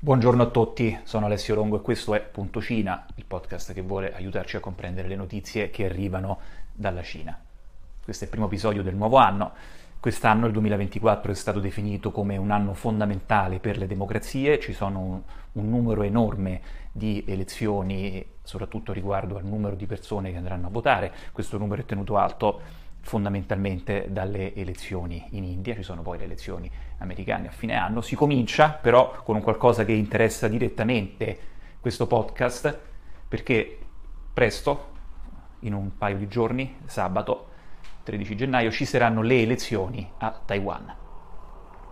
Buongiorno a tutti, sono Alessio Longo e questo è Punto Cina, il podcast che vuole aiutarci a comprendere le notizie che arrivano dalla Cina. Questo è il primo episodio del nuovo anno. Quest'anno, il 2024, è stato definito come un anno fondamentale per le democrazie, ci sono un, un numero enorme di elezioni, soprattutto riguardo al numero di persone che andranno a votare. Questo numero è tenuto alto fondamentalmente dalle elezioni in India, ci sono poi le elezioni americane a fine anno, si comincia però con un qualcosa che interessa direttamente questo podcast perché presto, in un paio di giorni, sabato 13 gennaio, ci saranno le elezioni a Taiwan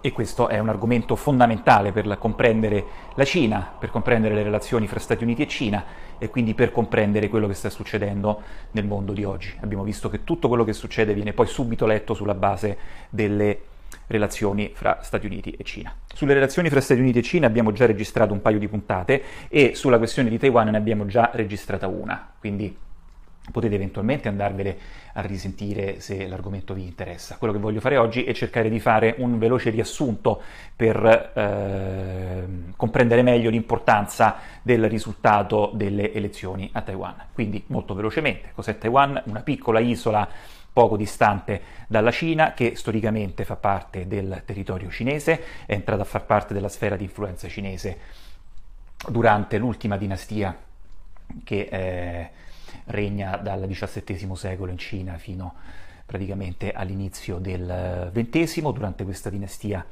e questo è un argomento fondamentale per comprendere la Cina, per comprendere le relazioni fra Stati Uniti e Cina e quindi per comprendere quello che sta succedendo nel mondo di oggi. Abbiamo visto che tutto quello che succede viene poi subito letto sulla base delle relazioni fra Stati Uniti e Cina. Sulle relazioni fra Stati Uniti e Cina abbiamo già registrato un paio di puntate e sulla questione di Taiwan ne abbiamo già registrata una, quindi potete eventualmente andarvele a risentire se l'argomento vi interessa. Quello che voglio fare oggi è cercare di fare un veloce riassunto per eh, comprendere meglio l'importanza del risultato delle elezioni a Taiwan. Quindi molto velocemente, cos'è Taiwan? Una piccola isola poco distante dalla Cina, che storicamente fa parte del territorio cinese, è entrata a far parte della sfera di influenza cinese durante l'ultima dinastia che eh, regna dal XVII secolo in Cina fino praticamente all'inizio del XX, durante questa dinastia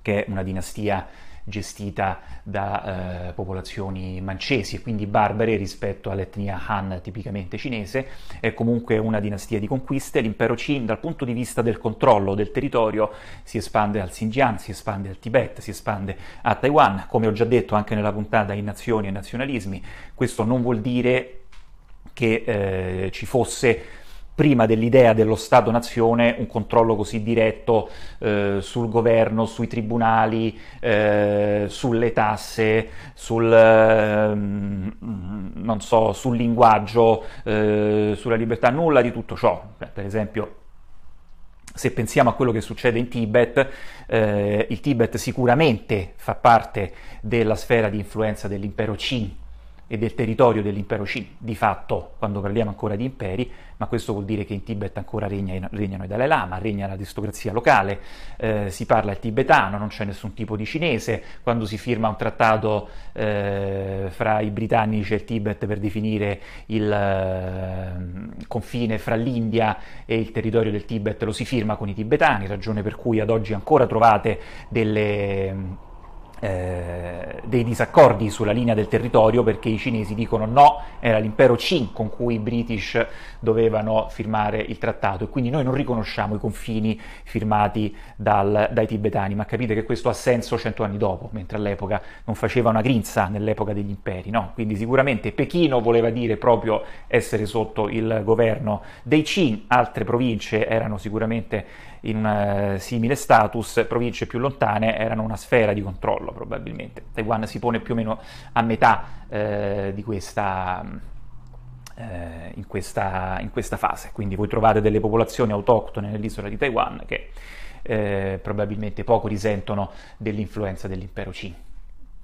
che è una dinastia gestita da eh, popolazioni mancesi e quindi barbare rispetto all'etnia Han tipicamente cinese, è comunque una dinastia di conquiste, l'impero Qin dal punto di vista del controllo del territorio si espande al Xinjiang, si espande al Tibet, si espande a Taiwan, come ho già detto anche nella puntata in nazioni e nazionalismi, questo non vuol dire che eh, ci fosse prima dell'idea dello Stato-nazione un controllo così diretto eh, sul governo, sui tribunali, eh, sulle tasse, sul, eh, so, sul linguaggio, eh, sulla libertà, nulla di tutto ciò. Per esempio, se pensiamo a quello che succede in Tibet, eh, il Tibet sicuramente fa parte della sfera di influenza dell'impero Qin e del territorio dell'impero Qin, di fatto, quando parliamo ancora di imperi, ma questo vuol dire che in Tibet ancora regna, regnano i Dalai Lama, regna l'aristocrazia locale, eh, si parla il tibetano, non c'è nessun tipo di cinese, quando si firma un trattato eh, fra i britannici e il Tibet per definire il eh, confine fra l'India e il territorio del Tibet, lo si firma con i tibetani, ragione per cui ad oggi ancora trovate delle eh, dei disaccordi sulla linea del territorio perché i cinesi dicono no, era l'impero Qin con cui i British dovevano firmare il trattato e quindi noi non riconosciamo i confini firmati dal, dai tibetani, ma capite che questo ha senso cento anni dopo, mentre all'epoca non faceva una grinza nell'epoca degli imperi, no? Quindi sicuramente Pechino voleva dire proprio essere sotto il governo dei Qin, altre province erano sicuramente in un uh, simile status, province più lontane erano una sfera di controllo probabilmente. Taiwan si pone più o meno a metà uh, di questa, uh, in, questa, in, questa, fase, quindi voi trovate delle popolazioni autoctone nell'isola di Taiwan che probabilmente poco risentono dell'influenza dell'impero Qin.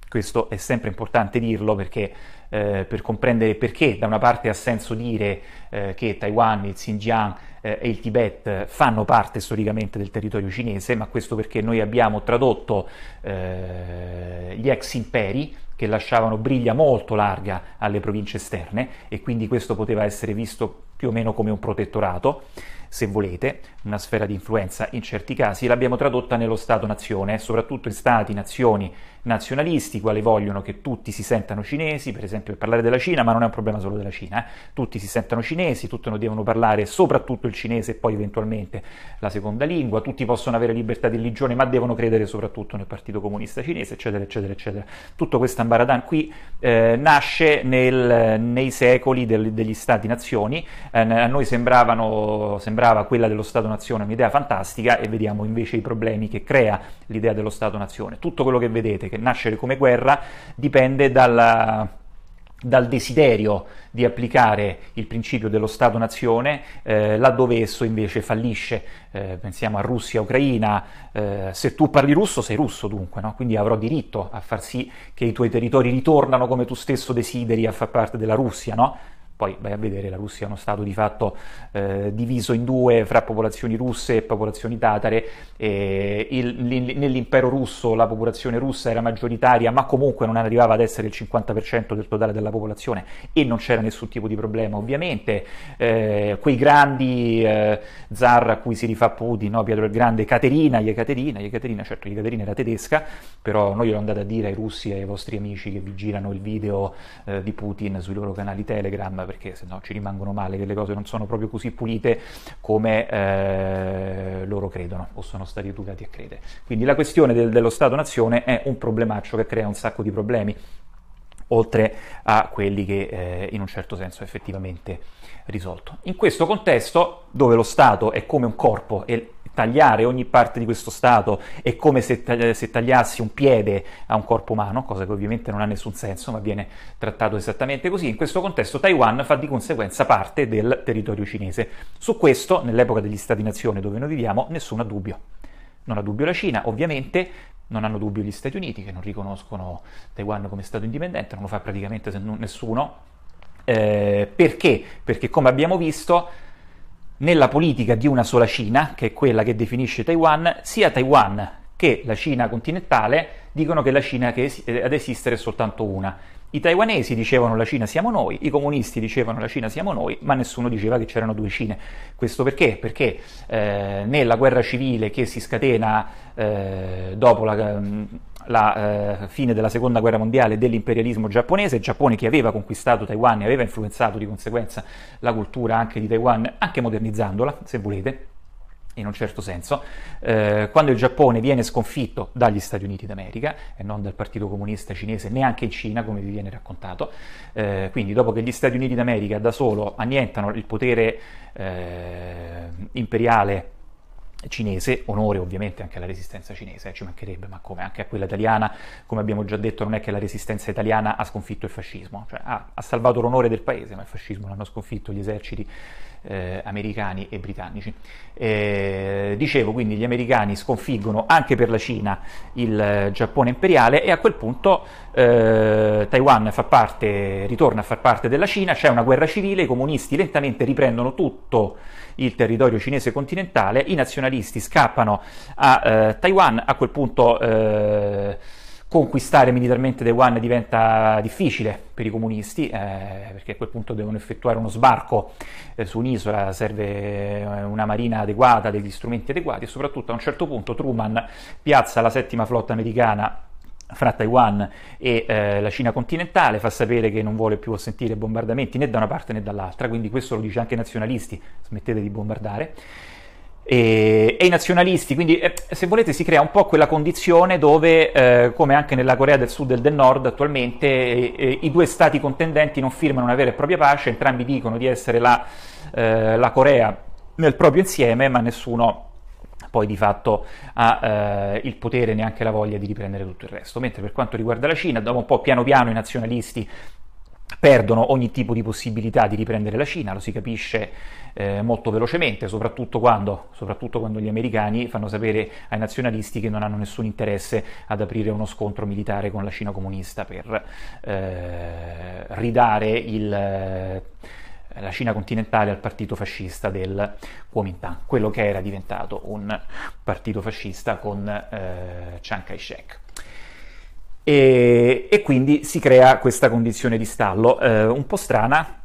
Questo è sempre importante dirlo perché eh, per comprendere perché da una parte ha senso dire eh, che Taiwan, il Xinjiang eh, e il Tibet fanno parte storicamente del territorio cinese, ma questo perché noi abbiamo tradotto eh, gli ex imperi che lasciavano briglia molto larga alle province esterne e quindi questo poteva essere visto più o meno come un protettorato se volete, una sfera di influenza in certi casi, l'abbiamo tradotta nello Stato-nazione, soprattutto in stati, nazioni nazionalisti, quali vogliono che tutti si sentano cinesi, per esempio per parlare della Cina, ma non è un problema solo della Cina, eh? tutti si sentano cinesi, tutti devono parlare soprattutto il cinese e poi eventualmente la seconda lingua, tutti possono avere libertà di religione, ma devono credere soprattutto nel Partito Comunista Cinese, eccetera, eccetera, eccetera. Tutto questo ambaradan qui eh, nasce nel, nei secoli del, degli stati-nazioni, eh, a noi sembravano, sembravano sembrava quella dello Stato-nazione un'idea fantastica e vediamo invece i problemi che crea l'idea dello Stato-nazione. Tutto quello che vedete che nascere come guerra dipende dalla dal desiderio di applicare il principio dello Stato-nazione, eh, laddove esso invece fallisce. Eh, pensiamo a Russia, Ucraina, eh, se tu parli russo sei russo dunque, no? quindi avrò diritto a far sì che i tuoi territori ritornano come tu stesso desideri a far parte della Russia, no? Poi vai a vedere, la Russia è uno Stato di fatto eh, diviso in due fra popolazioni russe e popolazioni tatare. E il, nell'impero russo la popolazione russa era maggioritaria, ma comunque non arrivava ad essere il 50% del totale della popolazione e non c'era nessun tipo di problema, ovviamente. Eh, quei grandi eh, zar a cui si rifà Putin, no? Pietro il Grande, Caterina, Ekaterina, Ekaterina, certo Ekaterina era tedesca, però noi glielo andate a dire ai russi e ai vostri amici che vi girano il video eh, di Putin sui loro canali Telegram perché se no ci rimangono male, che le cose non sono proprio così pulite come eh, loro credono o sono stati educati a credere. Quindi la questione del, dello Stato-nazione è un problemaccio che crea un sacco di problemi oltre a quelli che eh, in un certo senso effettivamente risolto. In questo contesto, dove lo Stato è come un corpo e tagliare ogni parte di questo Stato è come se, se, tagliassi un piede a un corpo umano, cosa che ovviamente non ha nessun senso, ma viene trattato esattamente così. In questo contesto Taiwan fa di conseguenza parte del territorio cinese. Su questo, nell'epoca degli Stati-nazione dove noi viviamo, nessuno ha dubbio. Non ha dubbio la Cina, ovviamente, non hanno dubbio gli Stati Uniti che non riconoscono Taiwan come Stato indipendente, non lo fa praticamente nessuno. Eh, perché? Perché come abbiamo visto nella politica di una sola Cina, che è quella che definisce Taiwan, sia Taiwan che la Cina continentale dicono che la Cina che es- ad esistere è soltanto una. I taiwanesi dicevano la Cina siamo noi, i comunisti dicevano la Cina siamo noi, ma nessuno diceva che c'erano due Cine. Questo perché? Perché eh, nella guerra civile che si scatena eh, dopo la, la eh, fine della seconda guerra mondiale dell'imperialismo giapponese, il Giappone che aveva conquistato Taiwan e aveva influenzato di conseguenza la cultura anche di Taiwan, anche modernizzandola, se volete, in un certo senso, eh, quando il Giappone viene sconfitto dagli Stati Uniti d'America e non dal Partito Comunista Cinese, neanche in Cina, come vi viene raccontato, eh, quindi dopo che gli Stati Uniti d'America da solo annientano il potere eh, imperiale cinese, onore ovviamente anche alla resistenza cinese, eh, ci mancherebbe, ma come anche a quella italiana, come abbiamo già detto, non è che la resistenza italiana ha sconfitto il fascismo, cioè ha, ha salvato l'onore del paese, ma il fascismo l'hanno sconfitto gli eserciti eh, americani e britannici. Eh, dicevo quindi gli americani sconfiggono anche per la Cina il eh, Giappone imperiale e a quel punto eh, Taiwan fa parte, ritorna a far parte della Cina, c'è una guerra civile, i comunisti lentamente riprendono tutto il territorio cinese continentale, i nazionalisti scappano a eh, Taiwan, a quel punto eh, conquistare militarmente Taiwan diventa difficile per i comunisti, eh, perché a quel punto devono effettuare uno sbarco eh, su un'isola, serve eh, una marina adeguata, degli strumenti adeguati e soprattutto a un certo punto Truman piazza la settima flotta americana fra Taiwan e eh, la Cina continentale, fa sapere che non vuole più sentire bombardamenti né da una parte né dall'altra, quindi questo lo dice anche ai nazionalisti, smettete di bombardare. E, e i nazionalisti, quindi eh, se volete si crea un po' quella condizione dove, eh, come anche nella Corea del Sud e del Nord attualmente, eh, eh, i due stati contendenti non firmano una vera e propria pace, entrambi dicono di essere la, eh, la Corea nel proprio insieme, ma nessuno poi di fatto ha eh, il potere neanche la voglia di riprendere tutto il resto. Mentre per quanto riguarda la Cina, dopo un po' piano piano i nazionalisti perdono ogni tipo di possibilità di riprendere la Cina, lo si capisce eh, molto velocemente, soprattutto quando, soprattutto quando, gli americani fanno sapere ai nazionalisti che non hanno nessun interesse ad aprire uno scontro militare con la Cina comunista per eh, ridare il la Cina continentale al partito fascista del Kuomintang, quello che era diventato un partito fascista con eh, Chiang Kai-shek. E, e, quindi si crea questa condizione di stallo eh, un po' strana,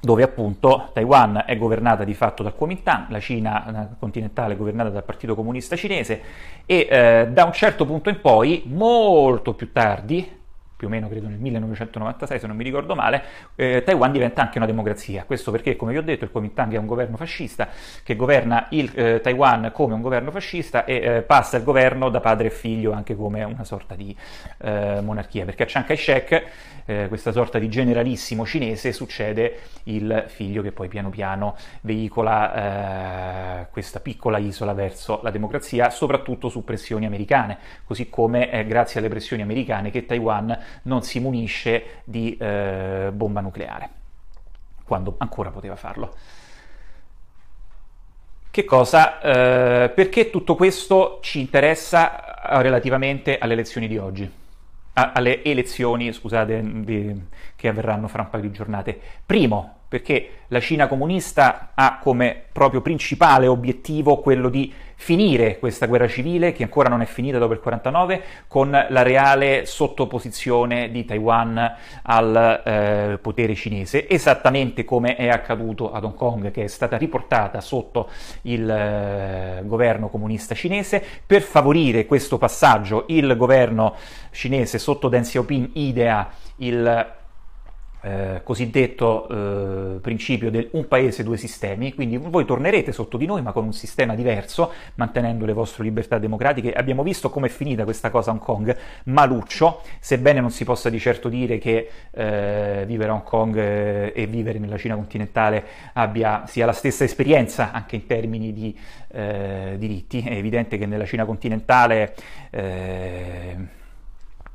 dove appunto Taiwan è governata di fatto dal Kuomintang, la Cina continentale è governata dal Partito Comunista Cinese e eh, da un certo punto in poi, molto più tardi, più o meno credo nel 1996 se non mi ricordo male, eh, Taiwan diventa anche una democrazia. Questo perché, come vi ho detto, il Kuomintang è un governo fascista che governa il eh, Taiwan come un governo fascista e eh, passa il governo da padre e figlio anche come una sorta di eh, monarchia, perché a Chiang Kai-shek, eh, questa sorta di generalissimo cinese, succede il figlio che poi piano piano veicola questa piccola isola verso la democrazia, soprattutto su pressioni americane, così come è grazie alle pressioni americane che Taiwan non si munisce di eh, bomba nucleare, quando ancora poteva farlo. Che cosa? Eh, perché tutto questo ci interessa relativamente alle elezioni di oggi? alle elezioni, scusate, di, che avverranno fra un paio di giornate. Primo, perché la Cina comunista ha come proprio principale obiettivo quello di finire questa guerra civile che ancora non è finita dopo il 49 con la reale sottoposizione di Taiwan al eh, potere cinese, esattamente come è accaduto ad Hong Kong che è stata riportata sotto il eh, governo comunista cinese. Per favorire questo passaggio il governo cinese sotto Deng Xiaoping idea il eh, cosiddetto eh, principio del un paese, due sistemi, quindi voi tornerete sotto di noi ma con un sistema diverso, mantenendo le vostre libertà democratiche. Abbiamo visto come è finita questa cosa a Hong Kong, maluccio, sebbene non si possa di certo dire che eh, vivere a Hong Kong eh, e vivere nella Cina continentale abbia, sia la stessa esperienza anche in termini di eh, diritti. È evidente che nella Cina continentale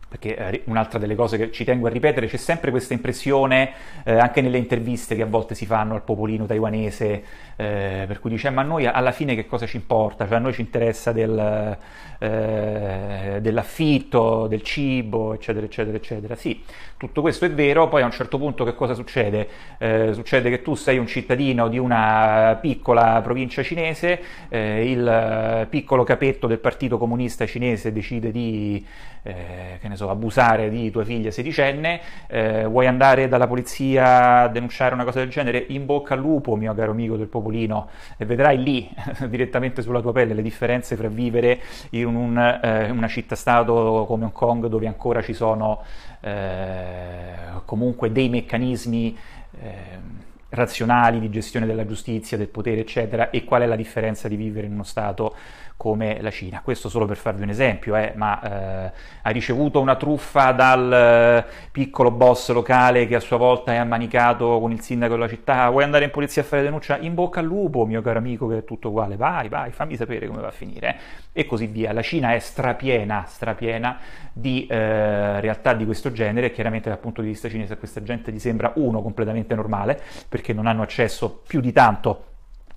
perché eh, un'altra delle cose che ci tengo a ripetere, c'è sempre questa impressione, eh, anche nelle interviste che a volte si fanno al popolino taiwanese, eh, per cui dice ma a noi alla fine che cosa ci importa? Cioè a noi ci interessa del, eh, dell'affitto, del cibo, eccetera, eccetera, eccetera. Sì, tutto questo è vero, poi a un certo punto che cosa succede? Eh, succede che tu sei un cittadino di una piccola provincia cinese, eh, il piccolo capetto del partito comunista cinese decide di eh, che ne so, abusare di tua figlia sedicenne, eh, vuoi andare dalla polizia a denunciare una cosa del genere, in bocca al lupo, mio caro amico del Popolino, e vedrai lì, direttamente sulla tua pelle, le differenze fra vivere in un, eh, una città-stato come Hong Kong, dove ancora ci sono eh, comunque dei meccanismi ehm, razionali di gestione della giustizia, del potere, eccetera, e qual è la differenza di vivere in uno Stato come la Cina. Questo solo per farvi un esempio, eh, ma eh, ha ricevuto una truffa dal eh, piccolo boss locale che a sua volta è ammanicato con il sindaco della città, vuoi andare in polizia a fare denuncia? In bocca al lupo, mio caro amico, che è tutto uguale, vai, vai, fammi sapere come va a finire, e così via. La Cina è strapiena, strapiena di eh, realtà di questo genere chiaramente dal punto di vista cinese a questa gente gli sembra uno completamente normale, perché non hanno accesso più di tanto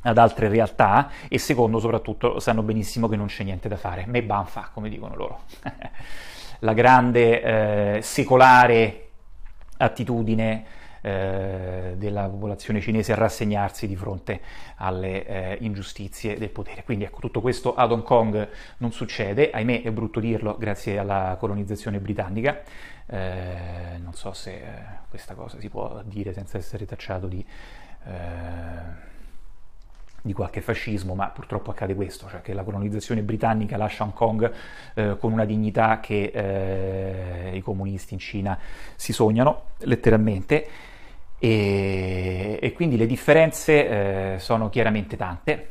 ad altre realtà e secondo soprattutto sanno benissimo che non c'è niente da fare, me ban fa come dicono loro. La grande eh, secolare attitudine eh, della popolazione cinese a rassegnarsi di fronte alle eh, ingiustizie del potere. Quindi ecco, tutto questo ad Hong Kong non succede, ahimè è brutto dirlo, grazie alla colonizzazione britannica. Eh, non so se eh, questa cosa si può dire senza essere tacciato di eh, di qualche fascismo, ma purtroppo accade questo, cioè che la colonizzazione britannica lascia Hong Kong eh, con una dignità che eh, i comunisti in Cina si sognano letteralmente e, e quindi le differenze eh, sono chiaramente tante.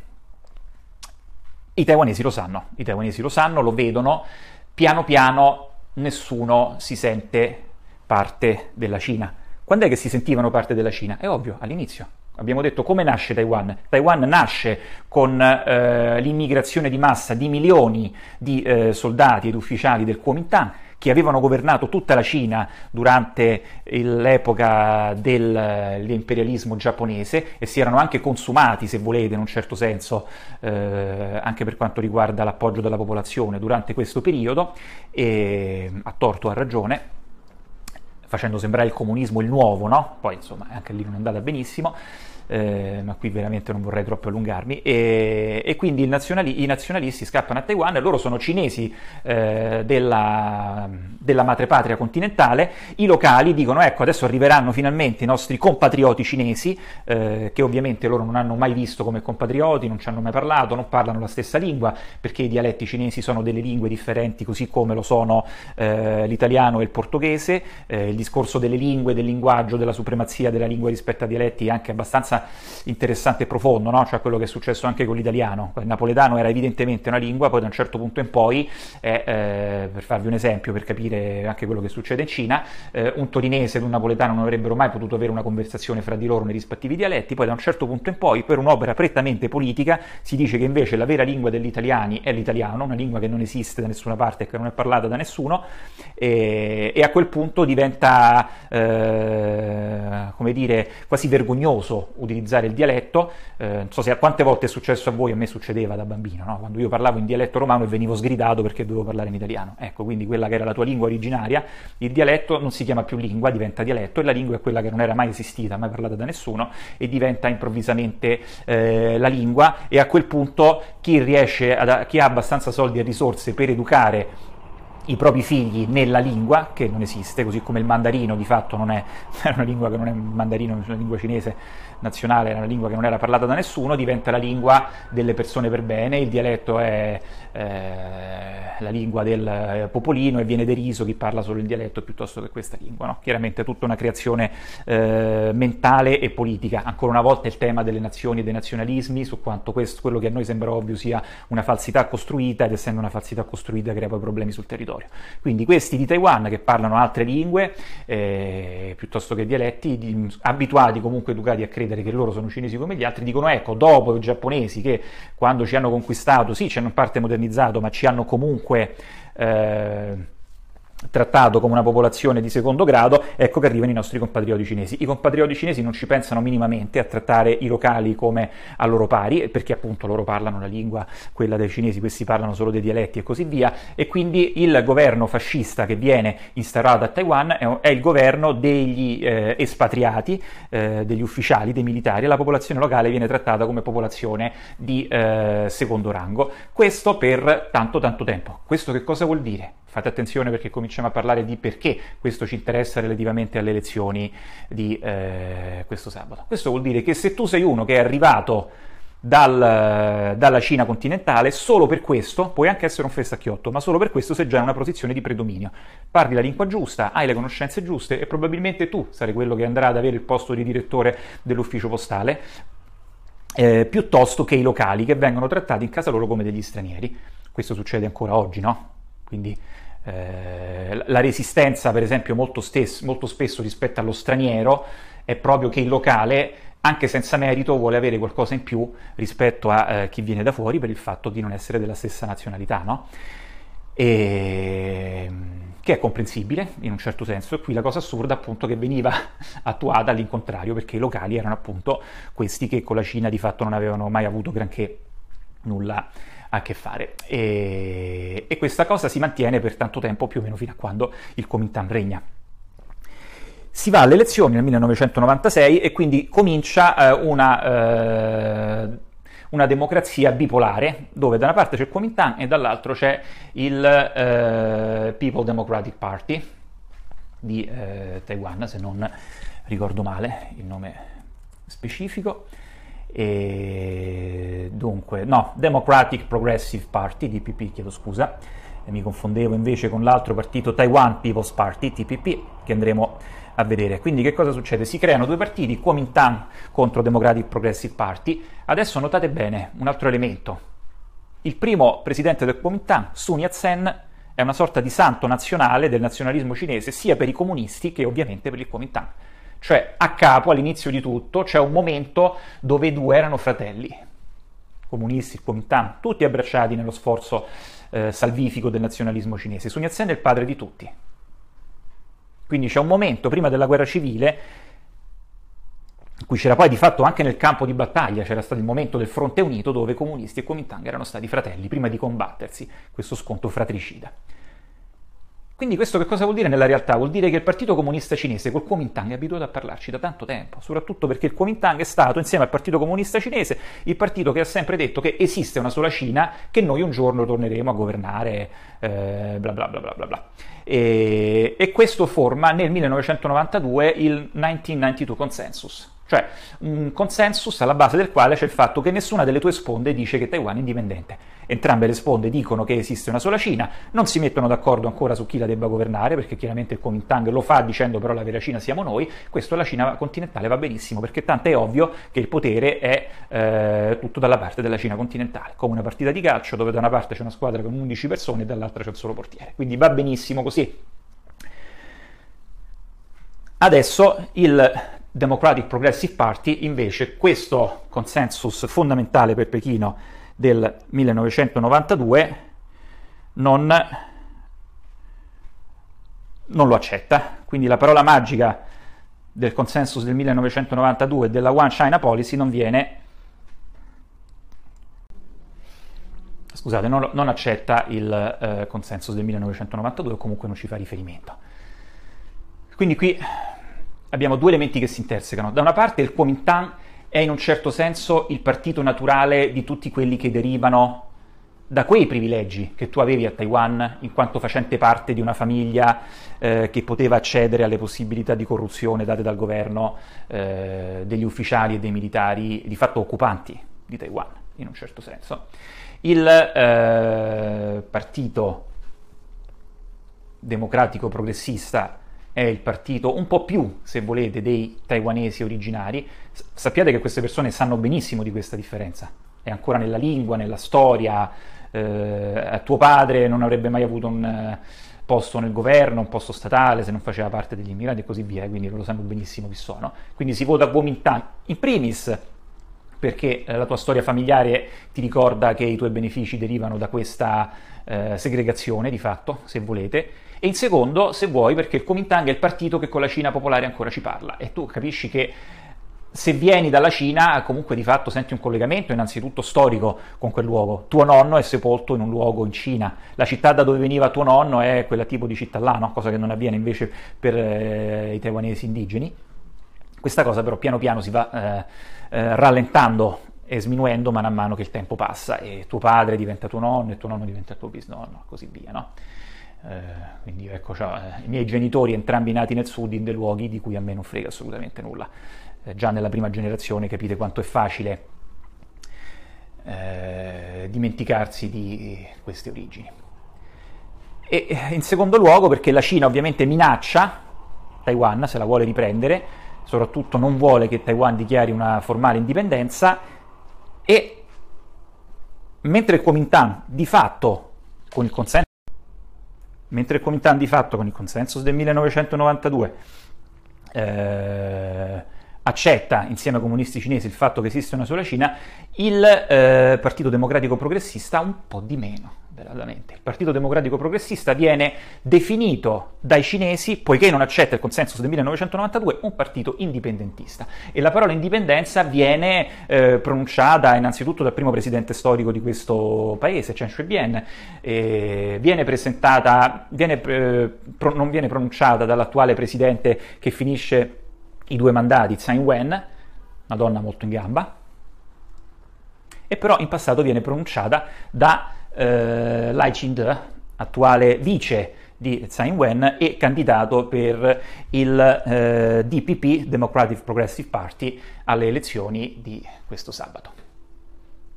I taiwanesi lo sanno, i taiwanesi lo sanno, lo vedono, piano piano nessuno si sente parte della Cina. Quando è che si sentivano parte della Cina? È ovvio, all'inizio Abbiamo detto come nasce Taiwan. Taiwan nasce con eh, l'immigrazione di massa di milioni di eh, soldati ed ufficiali del Kuomintang che avevano governato tutta la Cina durante l'epoca dell'imperialismo giapponese e si erano anche consumati, se volete, in un certo senso, eh, anche per quanto riguarda l'appoggio della popolazione durante questo periodo, e a torto a ragione facendo sembrare il comunismo il nuovo, no? Poi insomma anche lì non è andata benissimo eh, ma qui veramente non vorrei troppo allungarmi, e, e quindi nazionali, i nazionalisti scappano a Taiwan, loro sono cinesi eh, della, della madrepatria continentale, i locali dicono ecco adesso arriveranno finalmente i nostri compatrioti cinesi, eh, che ovviamente loro non hanno mai visto come compatrioti, non ci hanno mai parlato, non parlano la stessa lingua, perché i dialetti cinesi sono delle lingue differenti così come lo sono eh, l'italiano e il portoghese, eh, il discorso delle lingue, del linguaggio, della supremazia della lingua rispetto a dialetti è anche abbastanza interessante e profondo, no? cioè quello che è successo anche con l'italiano. Il napoletano era evidentemente una lingua, poi da un certo punto in poi, eh, eh, per farvi un esempio, per capire anche quello che succede in Cina, eh, un torinese ed un napoletano non avrebbero mai potuto avere una conversazione fra di loro nei rispettivi dialetti, poi da un certo punto in poi, per un'opera prettamente politica, si dice che invece la vera lingua degli italiani è l'italiano, una lingua che non esiste da nessuna parte e che non è parlata da nessuno, e, e a quel punto diventa, eh, come dire, quasi vergognoso utilizzare il dialetto. Eh, non so se quante volte è successo a voi, a me succedeva da bambino, no? quando io parlavo in dialetto romano e venivo sgridato perché dovevo parlare in italiano. Ecco, quindi quella che era la tua lingua originaria, il dialetto non si chiama più lingua, diventa dialetto e la lingua è quella che non era mai esistita, mai parlata da nessuno e diventa improvvisamente eh, la lingua e a quel punto chi riesce, ad, chi ha abbastanza soldi e risorse per educare i propri figli nella lingua, che non esiste, così come il mandarino di fatto non è, una lingua che non è mandarino, è una lingua cinese nazionale, era una lingua che non era parlata da nessuno, diventa la lingua delle persone per bene, il dialetto è eh, la lingua del eh, popolino e viene deriso chi parla solo il dialetto piuttosto che questa lingua. No? Chiaramente è tutta una creazione eh, mentale e politica. Ancora una volta il tema delle nazioni e dei nazionalismi, su quanto questo, quello che a noi sembra ovvio sia una falsità costruita ed essendo una falsità costruita crea poi problemi sul territorio. Quindi questi di Taiwan che parlano altre lingue eh, piuttosto che dialetti, di, abituati comunque educati a credere che loro sono cinesi come gli altri, dicono ecco, dopo i giapponesi che quando ci hanno conquistato, sì, ci hanno in parte modernizzato, ma ci hanno comunque... Eh, trattato come una popolazione di secondo grado, ecco che arrivano i nostri compatrioti cinesi. I compatrioti cinesi non ci pensano minimamente a trattare i locali come a loro pari, perché appunto loro parlano la lingua, quella dei cinesi, questi parlano solo dei dialetti e così via, e quindi il governo fascista che viene instaurato a Taiwan è, il governo degli eh, espatriati, eh, degli ufficiali, dei militari, e la popolazione locale viene trattata come popolazione di eh, secondo rango. Questo per tanto tanto tempo. Questo che cosa vuol dire? Fate attenzione perché cominciamo a parlare di perché questo ci interessa relativamente alle elezioni di eh, questo sabato. Questo vuol dire che se tu sei uno che è arrivato dal, dalla Cina continentale, solo per questo puoi anche essere un festacchiotto, ma solo per questo sei già in una posizione di predominio. Parli la lingua giusta, hai le conoscenze giuste e probabilmente tu sarai quello che andrà ad avere il posto di direttore dell'ufficio postale, eh, piuttosto che i locali che vengono trattati in casa loro come degli stranieri. Questo succede ancora oggi, no? Quindi eh, la resistenza, per esempio, molto, stes- molto spesso rispetto allo straniero è proprio che il locale anche senza merito vuole avere qualcosa in più rispetto a eh, chi viene da fuori per il fatto di non essere della stessa nazionalità, no? E... che è comprensibile in un certo senso, e qui la cosa assurda appunto che veniva attuata all'incontrario perché i locali erano appunto questi che con la Cina di fatto non avevano mai avuto granché nulla a che fare. E, e questa cosa si mantiene per tanto tempo, più o meno fino a quando il Kuomintang regna. Si va alle elezioni nel 1996 e quindi comincia eh, una, eh, una, democrazia bipolare, dove da una parte c'è il Kuomintang e dall'altro c'è il eh, People Democratic Party di eh, Taiwan, se non ricordo male il nome specifico. E dunque, no, Democratic Progressive Party, DPP, chiedo scusa, mi confondevo invece con l'altro partito Taiwan People's Party, TPP, che andremo a vedere. Quindi che cosa succede? Si creano due partiti, Kuomintang contro Democratic Progressive Party. Adesso notate bene un altro elemento. Il primo presidente del Kuomintang, Sun Yat-sen, è una sorta di santo nazionale del nazionalismo cinese, sia per i comunisti che ovviamente per il Kuomintang. Cioè, a capo, all'inizio di tutto, c'è un momento dove i due erano fratelli, comunisti, Kuomintang, tutti abbracciati nello sforzo eh, salvifico del nazionalismo cinese. Sun Yat-sen è il padre di tutti. Quindi c'è un momento, prima della guerra civile, in cui c'era poi di fatto anche nel campo di battaglia, c'era stato il momento del fronte unito dove comunisti e Kuomintang erano stati fratelli prima di combattersi, questo scontro fratricida. Quindi questo che cosa vuol dire nella realtà? Vuol dire che il Partito Comunista Cinese col Kuomintang è abituato a parlarci da tanto tempo, soprattutto perché il Kuomintang è stato, insieme al Partito Comunista Cinese, il partito che ha sempre detto che esiste una sola Cina, che noi un giorno torneremo a governare, eh, bla bla bla bla bla. E, e questo forma nel 1992 il 1992 Consensus, cioè un consensus alla base del quale c'è il fatto che nessuna delle tue sponde dice che Taiwan è indipendente. Entrambe le sponde dicono che esiste una sola Cina, non si mettono d'accordo ancora su chi la debba governare, perché chiaramente il Kuomintang lo fa dicendo però la vera Cina siamo noi, questo alla Cina continentale va benissimo, perché tanto è ovvio che il potere è eh, tutto dalla parte della Cina continentale, come una partita di calcio dove da una parte c'è una squadra con 11 persone e dall'altra c'è un solo portiere, quindi va benissimo così. Adesso il Democratic Progressive Party, invece, questo consensus fondamentale per Pechino del 1992 non, non lo accetta. Quindi la parola magica del consensus del 1992 della One China Policy non viene scusate, non, non accetta il eh, consensus del 1992 o comunque non ci fa riferimento. Quindi qui abbiamo due elementi che si intersecano. Da una parte il Kuomintang è in un certo senso il partito naturale di tutti quelli che derivano da quei privilegi che tu avevi a Taiwan in quanto facente parte di una famiglia eh, che poteva accedere alle possibilità di corruzione date dal governo eh, degli ufficiali e dei militari di fatto occupanti di Taiwan, in un certo senso. Il eh, partito democratico progressista è il partito un po' più, se volete, dei taiwanesi originari, sappiate che queste persone sanno benissimo di questa differenza. È ancora nella lingua, nella storia. Eh, tuo padre non avrebbe mai avuto un eh, posto nel governo, un posto statale, se non faceva parte degli immigrati e così via, quindi loro sanno benissimo chi sono. Quindi si vota Kuomintang in primis perché eh, la tua storia familiare ti ricorda che i tuoi benefici derivano da questa eh, segregazione, di fatto, se volete, e in secondo, se vuoi, perché il Kuomintang è il partito che con la Cina popolare ancora ci parla e tu capisci che se vieni dalla Cina, comunque di fatto senti un collegamento innanzitutto storico con quel luogo. Tuo nonno è sepolto in un luogo in Cina. La città da dove veniva tuo nonno è quella tipo di città là, no? cosa che non avviene invece per eh, i taiwanesi indigeni. Questa cosa però piano piano si va eh, eh, rallentando e sminuendo mano a mano che il tempo passa e tuo padre diventa tuo nonno e tuo nonno diventa tuo bisnonno, così via, no? Eh, quindi ecco, cioè, i miei genitori entrambi nati nel sud in dei luoghi di cui a me non frega assolutamente nulla. Eh, già nella prima generazione capite quanto è facile eh, dimenticarsi di queste origini. E in secondo luogo perché la Cina ovviamente minaccia Taiwan se la vuole riprendere, soprattutto non vuole che Taiwan dichiari una formale indipendenza e mentre il Kuomintang di fatto con il consenso mentre il Kuomintang di fatto con il consensus del 1992 eh, accetta insieme ai comunisti cinesi il fatto che esiste una sola Cina, il eh, Partito Democratico Progressista un po' di meno velatamente. Il Partito Democratico Progressista viene definito dai cinesi, poiché non accetta il consensus del 1992, un partito indipendentista. E la parola indipendenza viene eh, pronunciata innanzitutto dal primo presidente storico di questo paese, Chen Shui-bian, eh, viene presentata, viene, eh, pro, non viene pronunciata dall'attuale presidente che finisce i due mandati, Tsai Ing-wen, una donna molto in gamba, e però in passato viene pronunciata da eh, Lai Ching-de, attuale vice di Tsai Ing-wen e candidato per il eh, DPP, Democratic Progressive Party, alle elezioni di questo sabato.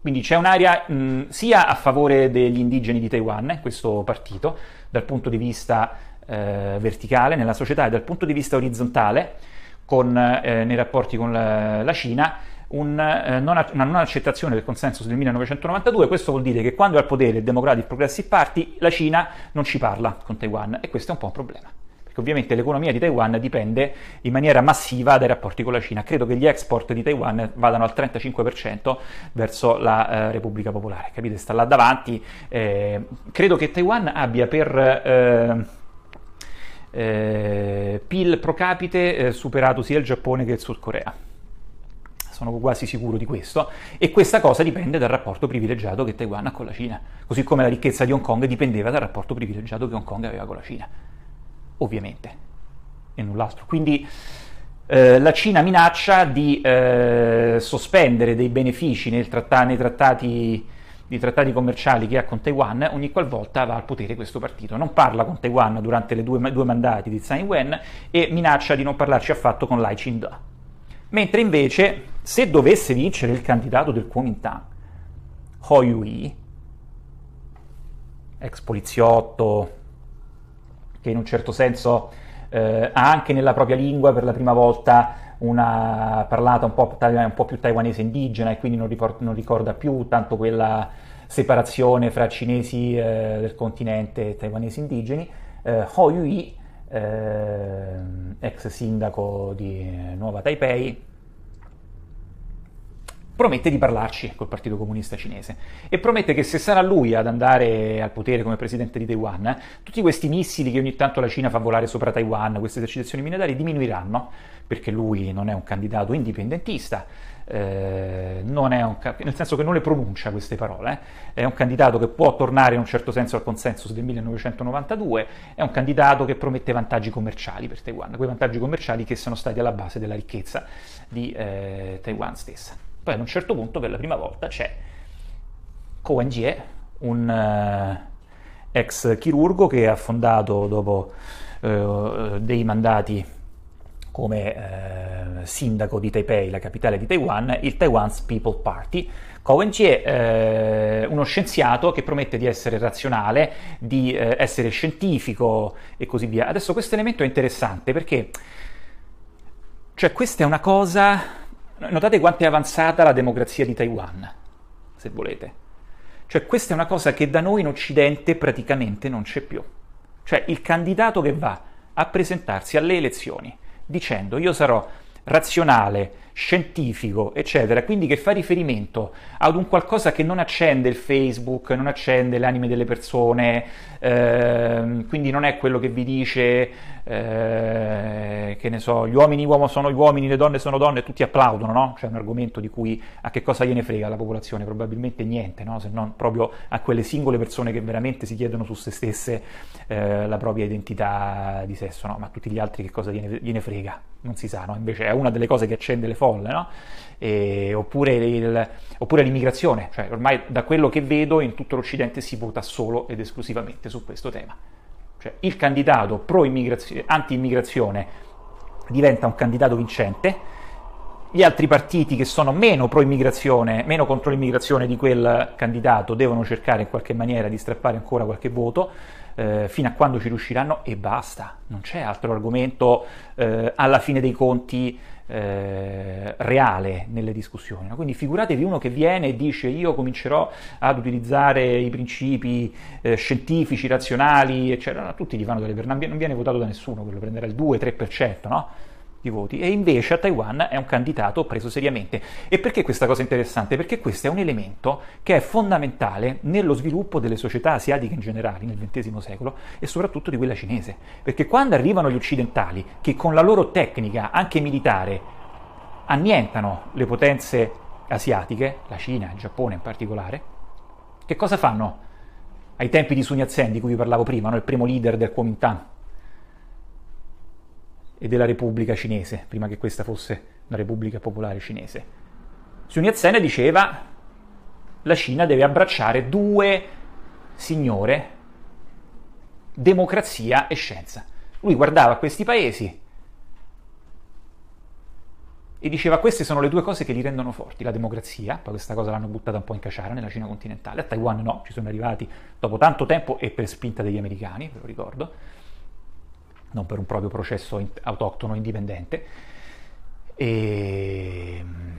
Quindi c'è un'area mh, sia a favore degli indigeni di Taiwan, questo partito, dal punto di vista eh, verticale nella società e dal punto di vista orizzontale, con, eh, nei rapporti con la, la Cina, un, eh, non, una non accettazione del consenso del 1992, questo vuol dire che quando è al potere il Democratic Progressive Party, la Cina non ci parla con Taiwan e questo è un po' un problema. Perché ovviamente l'economia di Taiwan dipende in maniera massiva dai rapporti con la Cina. Credo che gli export di Taiwan vadano al 35% verso la eh, Repubblica Popolare. Capite? Sta là davanti. Eh, credo che Taiwan abbia per eh, eh PIL pro capite eh, superato sia il Giappone che il Sud Corea sono quasi sicuro di questo, e questa cosa dipende dal rapporto privilegiato che Taiwan ha con la Cina, così come la ricchezza di Hong Kong dipendeva dal rapporto privilegiato che Hong Kong aveva con la Cina, ovviamente, e null'altro. Quindi eh, la Cina minaccia di eh, sospendere dei benefici tratta- nei trattati di trattati commerciali che ha con Taiwan ogni qualvolta va al potere questo partito. Non parla con Taiwan durante i due, due mandati di Tsai Ing-wen e minaccia di non parlarci affatto con Lai Ching-de Mentre invece, se dovesse vincere il candidato del Kuomintang, Ho Yui, ex poliziotto, che in un certo senso eh, ha anche nella propria lingua per la prima volta una parlata un po', un po più taiwanese indigena e quindi non, riport- non, ricorda più tanto quella separazione fra cinesi eh, del continente e taiwanesi indigeni. Eh, Ho Yui, eh, ex sindaco di Nuova Taipei, promette di parlarci col Partito Comunista Cinese e promette che se sarà lui ad andare al potere come presidente di Taiwan, eh, tutti questi missili che ogni tanto la Cina fa volare sopra Taiwan, queste esercitazioni militari diminuiranno, perché lui non è un candidato indipendentista, eh, un, nel senso che non le pronuncia queste parole, eh. è un candidato che può tornare in un certo senso al consensus del 1992, è un candidato che promette vantaggi commerciali per Taiwan, quei vantaggi commerciali che sono stati alla base della ricchezza di eh, Taiwan stessa. Poi ad un certo punto, per la prima volta, c'è Cohen Jie, un uh, ex chirurgo che ha fondato dopo uh, dei mandati come uh, sindaco di Taipei, la capitale di Taiwan, il Taiwan's People Party. Cohen Jie, è uno scienziato che promette di essere razionale, di essere scientifico e così via. Adesso questo elemento è interessante perché cioè, questa è una cosa Notate quanto è avanzata la democrazia di Taiwan, se volete. Cioè questa è una cosa che da noi in Occidente praticamente non c'è più. Cioè il candidato che va a presentarsi alle elezioni dicendo io sarò razionale, scientifico, eccetera, quindi che fa riferimento ad un qualcosa che non accende il Facebook, non accende le anime delle persone, ehm, quindi non è quello che vi dice, eh, che ne so, gli uomini uomo sono gli uomini, le donne sono donne, tutti applaudono, no? Cioè un argomento di cui a che cosa gliene frega la popolazione? Probabilmente niente, no? Se non proprio a quelle singole persone che veramente si chiedono su se stesse eh, la propria identità di sesso, no? Ma a tutti gli altri che cosa gliene, gliene frega? Non si sa, no? Invece è una delle cose che accende le folle, no? E, oppure, il, oppure, l'immigrazione, cioè ormai da quello che vedo in tutto l'Occidente si vota solo ed esclusivamente su questo tema. Cioè il candidato anti-immigrazione diventa un candidato vincente, gli altri partiti che sono meno pro-immigrazione, meno contro l'immigrazione di quel candidato devono cercare in qualche maniera di strappare ancora qualche voto, eh, fino a quando ci riusciranno e basta, non c'è altro argomento eh, alla fine dei conti eh, reale nelle discussioni. No? Quindi figuratevi uno che viene e dice io comincerò ad utilizzare i principi eh, scientifici, razionali, eccetera, tutti gli fanno delle per non viene votato da nessuno, quello prenderà il 2-3%, no? Di voti e invece a Taiwan è un candidato preso seriamente. E perché questa cosa è interessante? Perché questo è un elemento che è fondamentale nello sviluppo delle società asiatiche in generale nel XX secolo e soprattutto di quella cinese. Perché quando arrivano gli occidentali che con la loro tecnica, anche militare, annientano le potenze asiatiche, la Cina, il Giappone in particolare, che cosa fanno? Ai tempi di Sun Yat-sen di cui vi parlavo prima, no? il primo leader del Kuomintang, e della Repubblica Cinese, prima che questa fosse una Repubblica Popolare Cinese. Sun Yat-sen diceva la Cina deve abbracciare due signore, democrazia e scienza. Lui guardava questi paesi e diceva queste sono le due cose che li rendono forti, la democrazia, poi questa cosa l'hanno buttata un po' in caciara nella Cina continentale, a Taiwan no, ci sono arrivati dopo tanto tempo e per spinta degli americani, ve lo ricordo, non per un proprio processo autoctono indipendente. E mm,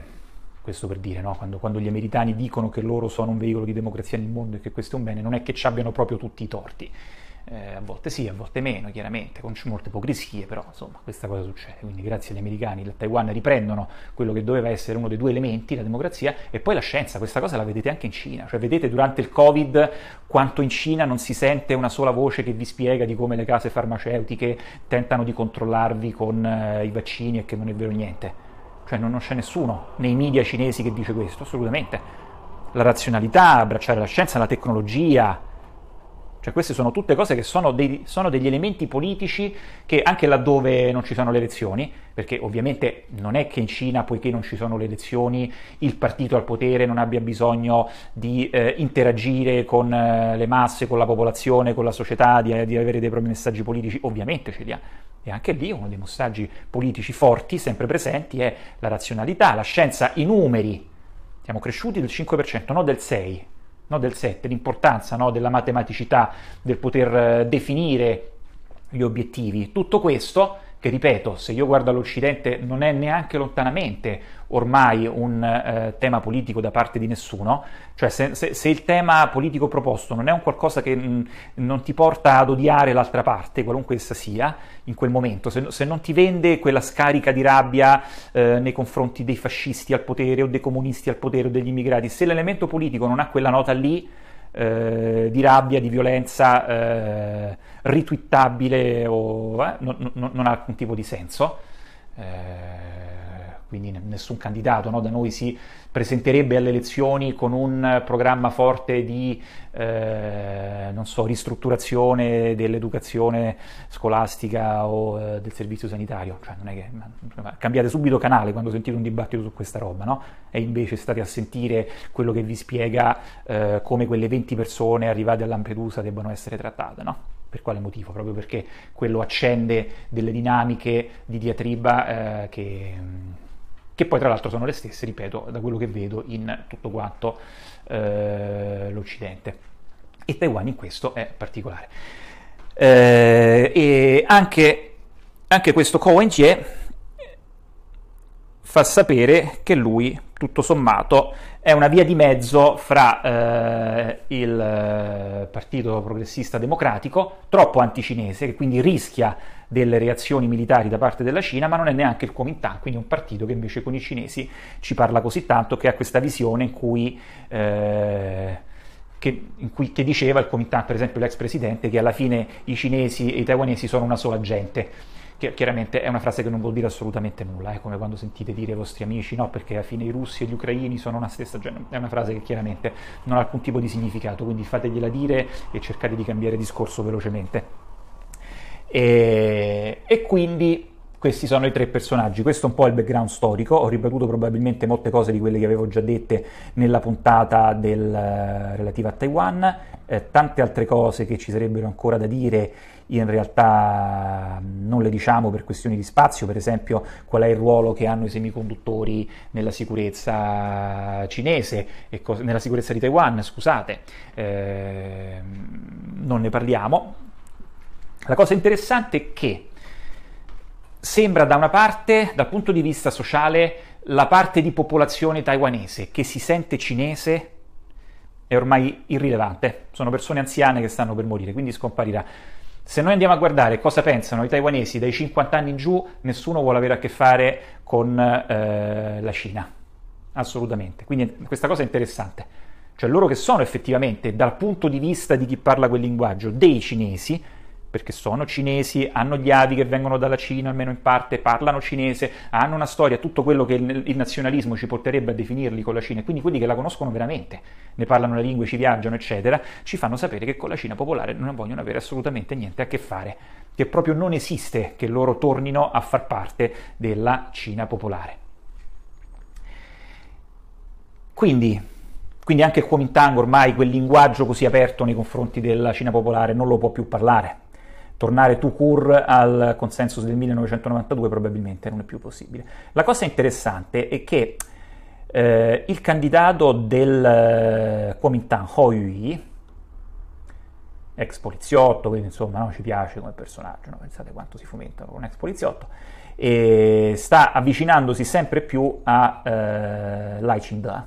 questo per dire, no? quando, quando, gli americani dicono che loro sono un veicolo di democrazia nel mondo e che questo è un bene, non è che ci abbiano proprio tutti i torti. Eh, a volte sì, a volte meno, chiaramente, con molte ipocrisie, però insomma questa cosa succede. Quindi grazie agli americani la Taiwan riprendono quello che doveva essere uno dei due elementi, la democrazia, e poi la scienza, questa cosa la vedete anche in Cina, cioè vedete durante il Covid quanto in Cina non si sente una sola voce che vi spiega di come le case farmaceutiche tentano di controllarvi con eh, i vaccini e che non è vero niente. Cioè non, non c'è nessuno nei media cinesi che dice questo, assolutamente. La razionalità, abbracciare la scienza, la tecnologia, cioè queste sono tutte cose che sono, dei, sono, degli elementi politici che anche laddove non ci sono le elezioni, perché ovviamente non è che in Cina, poiché non ci sono le elezioni, il partito al potere non abbia bisogno di eh, interagire con eh, le masse, con la popolazione, con la società, di, di avere dei propri messaggi politici, ovviamente ce li ha E anche lì uno dei messaggi politici forti, sempre presenti, è la razionalità, la scienza, i numeri. Siamo cresciuti del 5%, non del 6%, non del 7%, l'importanza no, della matematicità, del poter eh, definire gli obiettivi. Tutto questo che ripeto, se io guardo all'Occidente non è neanche lontanamente ormai un eh, tema politico da parte di nessuno, cioè se, se, se, il tema politico proposto non è un qualcosa che mh, non ti porta ad odiare l'altra parte, qualunque essa sia, in quel momento, se, se non ti vende quella scarica di rabbia eh, nei confronti dei fascisti al potere o dei comunisti al potere o degli immigrati, se l'elemento politico non ha quella nota lì, eh, di rabbia, di violenza eh, ritwittabile o eh, non, non, non, ha alcun tipo di senso. Quindi nessun candidato no? da noi si presenterebbe alle elezioni con un programma forte di eh, so, ristrutturazione dell'educazione scolastica o eh, del servizio sanitario. Cioè, non è che cambiate subito canale quando sentite un dibattito su questa roba, no? E invece state a sentire quello che vi spiega eh, come quelle 20 persone arrivate a Lampedusa debbano essere trattate, no? Per quale motivo? Proprio perché quello accende delle dinamiche di diatriba eh, che che poi tra l'altro sono le stesse, ripeto, da quello che vedo in tutto quanto eh, l'Occidente. E Taiwan in questo è particolare. Eh, e anche, anche questo Cohen Jie fa sapere che lui, tutto sommato, è una via di mezzo fra eh, il eh, Partito Progressista Democratico, troppo anticinese, che quindi rischia delle reazioni militari da parte della Cina, ma non è neanche il Kuomintang, quindi un partito che invece con i cinesi ci parla così tanto che ha questa visione in cui... Eh, che, cui, che, diceva il Kuomintang, per esempio l'ex presidente, che alla fine i cinesi e i taiwanesi sono una sola gente chiaramente è una frase che non vuol dire assolutamente nulla, è come quando sentite dire ai vostri amici no, perché alla fine i russi e gli ucraini sono una stessa gente, è una frase che chiaramente non ha alcun tipo di significato, quindi fategliela dire e cercate di cambiare discorso velocemente. E, e quindi questi sono i tre personaggi, questo è un po' il background storico, ho ripetuto probabilmente molte cose di quelle che avevo già dette nella puntata del, relativa a Taiwan, eh, tante altre cose che ci sarebbero ancora da dire in realtà non le diciamo per questioni di spazio, per esempio qual è il ruolo che hanno i semiconduttori nella sicurezza cinese co- nella sicurezza di Taiwan, scusate, eh, non ne parliamo. La cosa interessante è che sembra da una parte, dal punto di vista sociale, la parte di popolazione taiwanese che si sente cinese è ormai irrilevante, sono persone anziane che stanno per morire, quindi scomparirà. Se noi andiamo a guardare cosa pensano i taiwanesi dai 50 anni in giù, nessuno vuole avere a che fare con eh, la Cina, assolutamente. Quindi questa cosa è interessante. Cioè loro che sono effettivamente, dal punto di vista di chi parla quel linguaggio, dei cinesi, perché sono cinesi, hanno gli avi che vengono dalla Cina, almeno in parte, parlano cinese, hanno una storia, tutto quello che il, nazionalismo ci porterebbe a definirli con la Cina, quindi quelli che la conoscono veramente, ne parlano le lingue, ci viaggiano, eccetera, ci fanno sapere che con la Cina popolare non vogliono avere assolutamente niente a che fare, che proprio non esiste che loro tornino a far parte della Cina popolare. Quindi, quindi anche il Kuomintang ormai quel linguaggio così aperto nei confronti della Cina popolare non lo può più parlare tornare tout court al consensus del 1992 probabilmente non è più possibile. La cosa interessante è che eh, il candidato del eh, Kuomintang, Ho Yui, ex poliziotto, quindi insomma no, ci piace come personaggio, no? pensate quanto si fomenta con un ex poliziotto, sta avvicinandosi sempre più a eh, Lai Ching-da,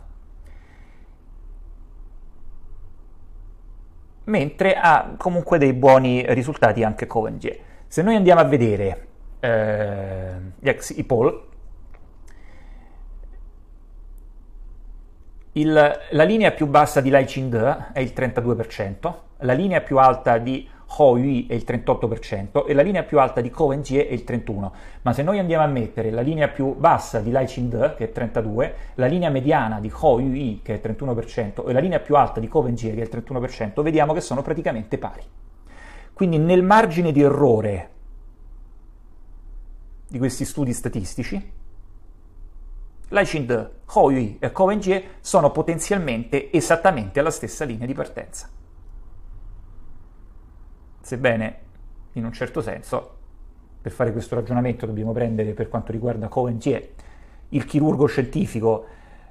mentre ha comunque dei buoni risultati anche Covengie. Se noi andiamo a vedere eh, gli ex IPOL, il, la linea più bassa di Lai Ching è il 32%, la linea più alta di Ho Yui è il 38% e la linea più alta di Jie è il 31%. Ma se noi andiamo a mettere la linea più bassa di Lai Ching che è il 32%, la linea mediana di Ho Yui, che è il 31%, e la linea più alta di Jie, che è il 31%, vediamo che sono praticamente pari. Quindi nel margine di errore di questi studi statistici, Lai Ching, Ho Yui e Jie sono potenzialmente esattamente alla stessa linea di partenza sebbene in un certo senso per fare questo ragionamento dobbiamo prendere per quanto riguarda Cohen Gie, il chirurgo scientifico,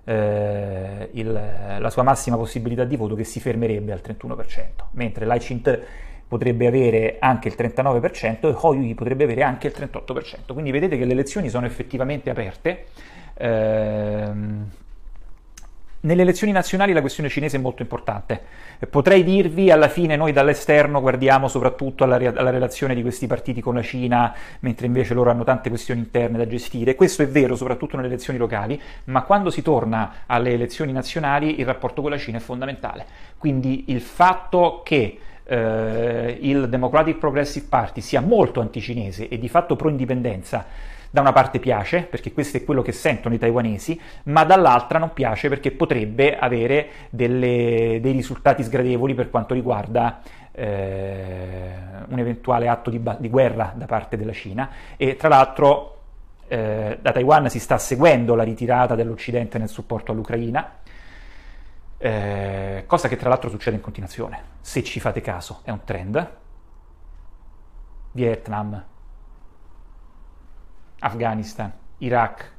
eh, il, la sua massima possibilità di voto che si fermerebbe al 31%, mentre Laicint potrebbe avere anche il 39% e Hoyui potrebbe avere anche il 38%. Quindi vedete che le elezioni sono effettivamente aperte. Ehm, nelle elezioni nazionali la questione cinese è molto importante. Potrei dirvi, alla fine noi dall'esterno guardiamo soprattutto alla, re- alla, relazione di questi partiti con la Cina, mentre invece loro hanno tante questioni interne da gestire. Questo è vero soprattutto nelle elezioni locali, ma quando si torna alle elezioni nazionali il rapporto con la Cina è fondamentale. Quindi il fatto che eh, il Democratic Progressive Party sia molto anticinese e di fatto pro-indipendenza, da una parte piace, perché questo è quello che sentono i taiwanesi, ma dall'altra non piace perché potrebbe avere delle, dei risultati sgradevoli per quanto riguarda eh, un eventuale atto di, di, guerra da parte della Cina. E tra l'altro eh, da Taiwan si sta seguendo la ritirata dell'Occidente nel supporto all'Ucraina. Eh, cosa che tra l'altro succede in continuazione, se ci fate caso, è un trend. Vietnam, Afghanistan, Iraq,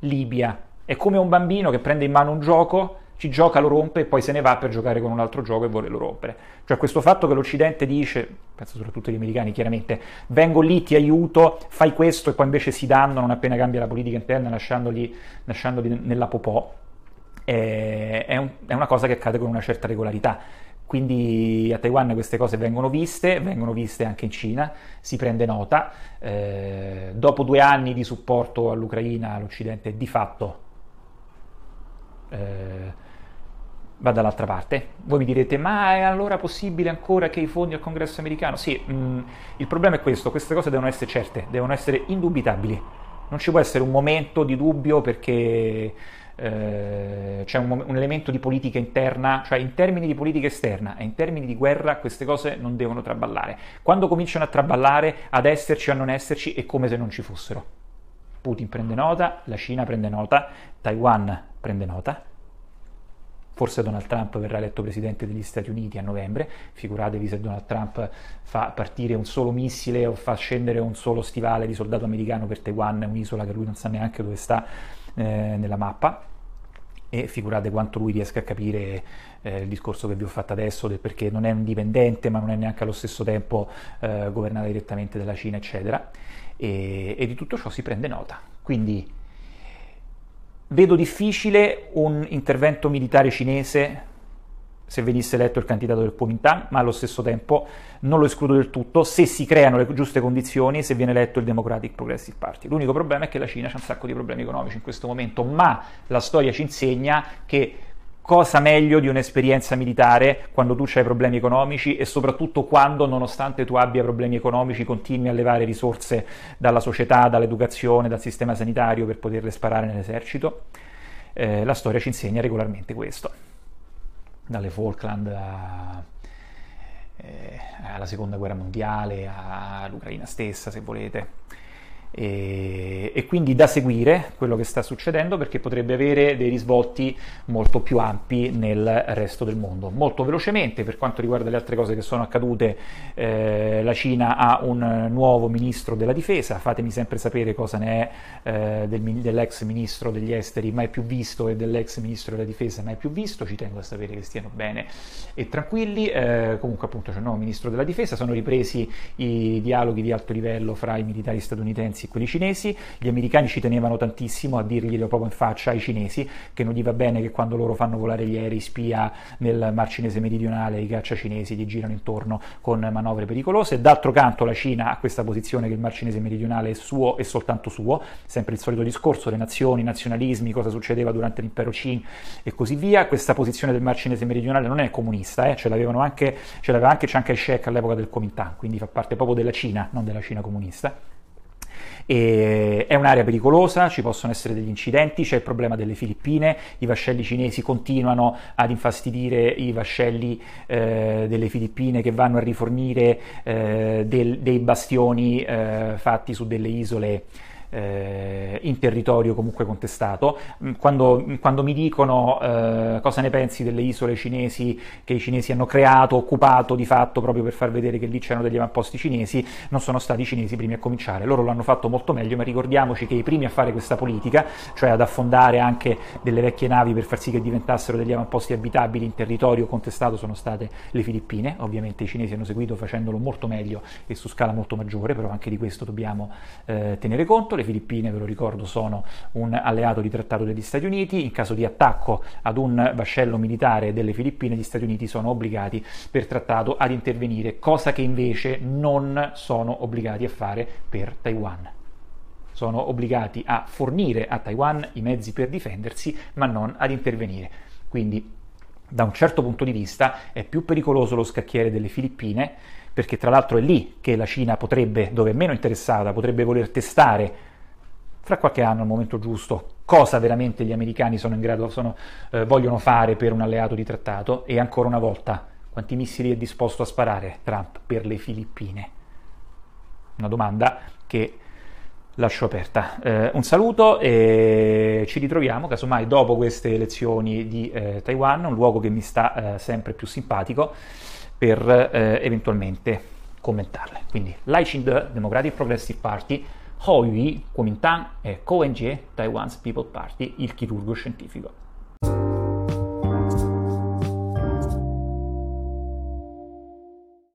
Libia. È come un bambino che prende in mano un gioco, ci gioca, lo rompe e poi se ne va per giocare con un altro gioco e volerlo rompere. Cioè questo fatto che l'Occidente dice, penso soprattutto gli americani chiaramente, vengo lì, ti aiuto, fai questo e poi invece si danno non appena cambia la politica interna lasciandoli, lasciandoli nella popò, è, un, è una cosa che accade con una certa regolarità. Quindi a Taiwan queste cose vengono viste, vengono viste anche in Cina, si prende nota. Eh, dopo due anni di supporto all'Ucraina, l'Occidente di fatto eh, va dall'altra parte. Voi mi direte, ma è allora possibile ancora che i fondi al congresso americano? Sì, mh, mm, il problema è questo, queste cose devono essere certe, devono essere indubitabili. Non ci può essere un momento di dubbio perché eh, c'è un, un, elemento di politica interna, cioè in termini di politica esterna e in termini di guerra queste cose non devono traballare. Quando cominciano a traballare, ad esserci o a non esserci, è come se non ci fossero. Putin prende nota, la Cina prende nota, Taiwan prende nota. Forse Donald Trump verrà eletto presidente degli Stati Uniti a novembre, figuratevi se Donald Trump fa partire un solo missile o fa scendere un solo stivale di soldato americano per Taiwan, un'isola che lui non sa neanche dove sta eh, nella mappa e figurate quanto lui riesca a capire eh, il discorso che vi ho fatto adesso del perché non è indipendente ma non è neanche allo stesso tempo eh, governata direttamente dalla Cina eccetera. E, e di tutto ciò si prende nota. Quindi vedo difficile un intervento militare cinese se venisse eletto il candidato del Kuomintang, ma allo stesso tempo non lo escludo del tutto se si creano le giuste condizioni se viene eletto il Democratic Progressive Party. L'unico problema è che la Cina ha un sacco di problemi economici in questo momento, ma la storia ci insegna che cosa meglio di un'esperienza militare quando tu hai problemi economici e soprattutto quando, nonostante tu abbia problemi economici, continui a levare risorse dalla società, dall'educazione, dal sistema sanitario per poterle sparare nell'esercito. Eh, la storia ci insegna regolarmente questo dalle Falkland a, eh, alla seconda guerra mondiale, all'Ucraina stessa se volete. E, e, quindi da seguire quello che sta succedendo perché potrebbe avere dei risvolti molto più ampi nel resto del mondo. Molto velocemente, per quanto riguarda le altre cose che sono accadute, eh, la Cina ha un nuovo ministro della difesa, fatemi sempre sapere cosa ne è eh, del, dell'ex ministro degli esteri mai più visto e dell'ex ministro della difesa mai più visto, ci tengo a sapere che stiano bene e tranquilli. Eh, comunque appunto c'è un nuovo ministro della difesa, sono ripresi i dialoghi di alto livello fra i militari statunitensi e quelli cinesi, gli americani ci tenevano tantissimo a dirglielo proprio in faccia ai cinesi che non gli va bene che quando loro fanno volare gli aerei spia nel Mar Cinese meridionale i caccia cinesi gli girano intorno con manovre pericolose. D'altro canto la Cina ha questa posizione che il Mar Cinese meridionale è suo e soltanto suo, sempre il solito discorso, le nazioni, i nazionalismi, cosa succedeva durante l'impero Qing e così via. Questa posizione del Mar Cinese meridionale non è comunista, eh? ce, l'avevano anche, ce l'aveva anche Chiang Kai-shek all'epoca del Kuomintang, quindi fa parte proprio della Cina, non della Cina comunista. E è un'area pericolosa, ci possono essere degli incidenti, c'è il problema delle Filippine, i vascelli cinesi continuano ad infastidire i vascelli eh, delle Filippine che vanno a rifornire eh, del, dei bastioni eh, fatti su delle isole eh, in territorio comunque contestato. Mm, quando, quando mi dicono eh, cosa ne pensi delle isole cinesi che i cinesi hanno creato, occupato di fatto proprio per far vedere che lì c'erano degli avamposti cinesi, non sono stati i cinesi i primi a cominciare, loro l'hanno fatto molto meglio, ma ricordiamoci che i primi a fare questa politica, cioè ad affondare anche delle vecchie navi per far sì che diventassero degli avamposti abitabili in territorio contestato, sono state le Filippine, ovviamente i cinesi hanno seguito facendolo molto meglio e su scala molto maggiore, però anche di questo dobbiamo eh, tenere conto. Le Filippine, ve lo ricordo, sono un alleato di trattato degli Stati Uniti, in caso di attacco ad un vascello militare delle Filippine, gli Stati Uniti sono obbligati per trattato ad intervenire, cosa che invece non sono obbligati a fare per Taiwan sono obbligati a fornire a Taiwan i mezzi per difendersi, ma non ad intervenire. Quindi, da un certo punto di vista, è più pericoloso lo scacchiere delle Filippine perché tra l'altro è lì che la Cina potrebbe, dove è meno interessata, potrebbe voler testare fra qualche anno, al momento giusto, cosa veramente gli americani sono in grado, sono, eh, vogliono fare per un alleato di trattato e ancora una volta, quanti missili è disposto a sparare Trump per le Filippine? Una domanda che lascio aperta. Eh, un saluto e ci ritroviamo casomai dopo queste elezioni di eh, Taiwan, un luogo che mi sta eh, sempre più simpatico per eh, eventualmente commentarle. Quindi, Laichin Democratic Progressive Party, Hoi Kuomintang e Coen Jie, Taiwan's People Party, il chirurgo scientifico.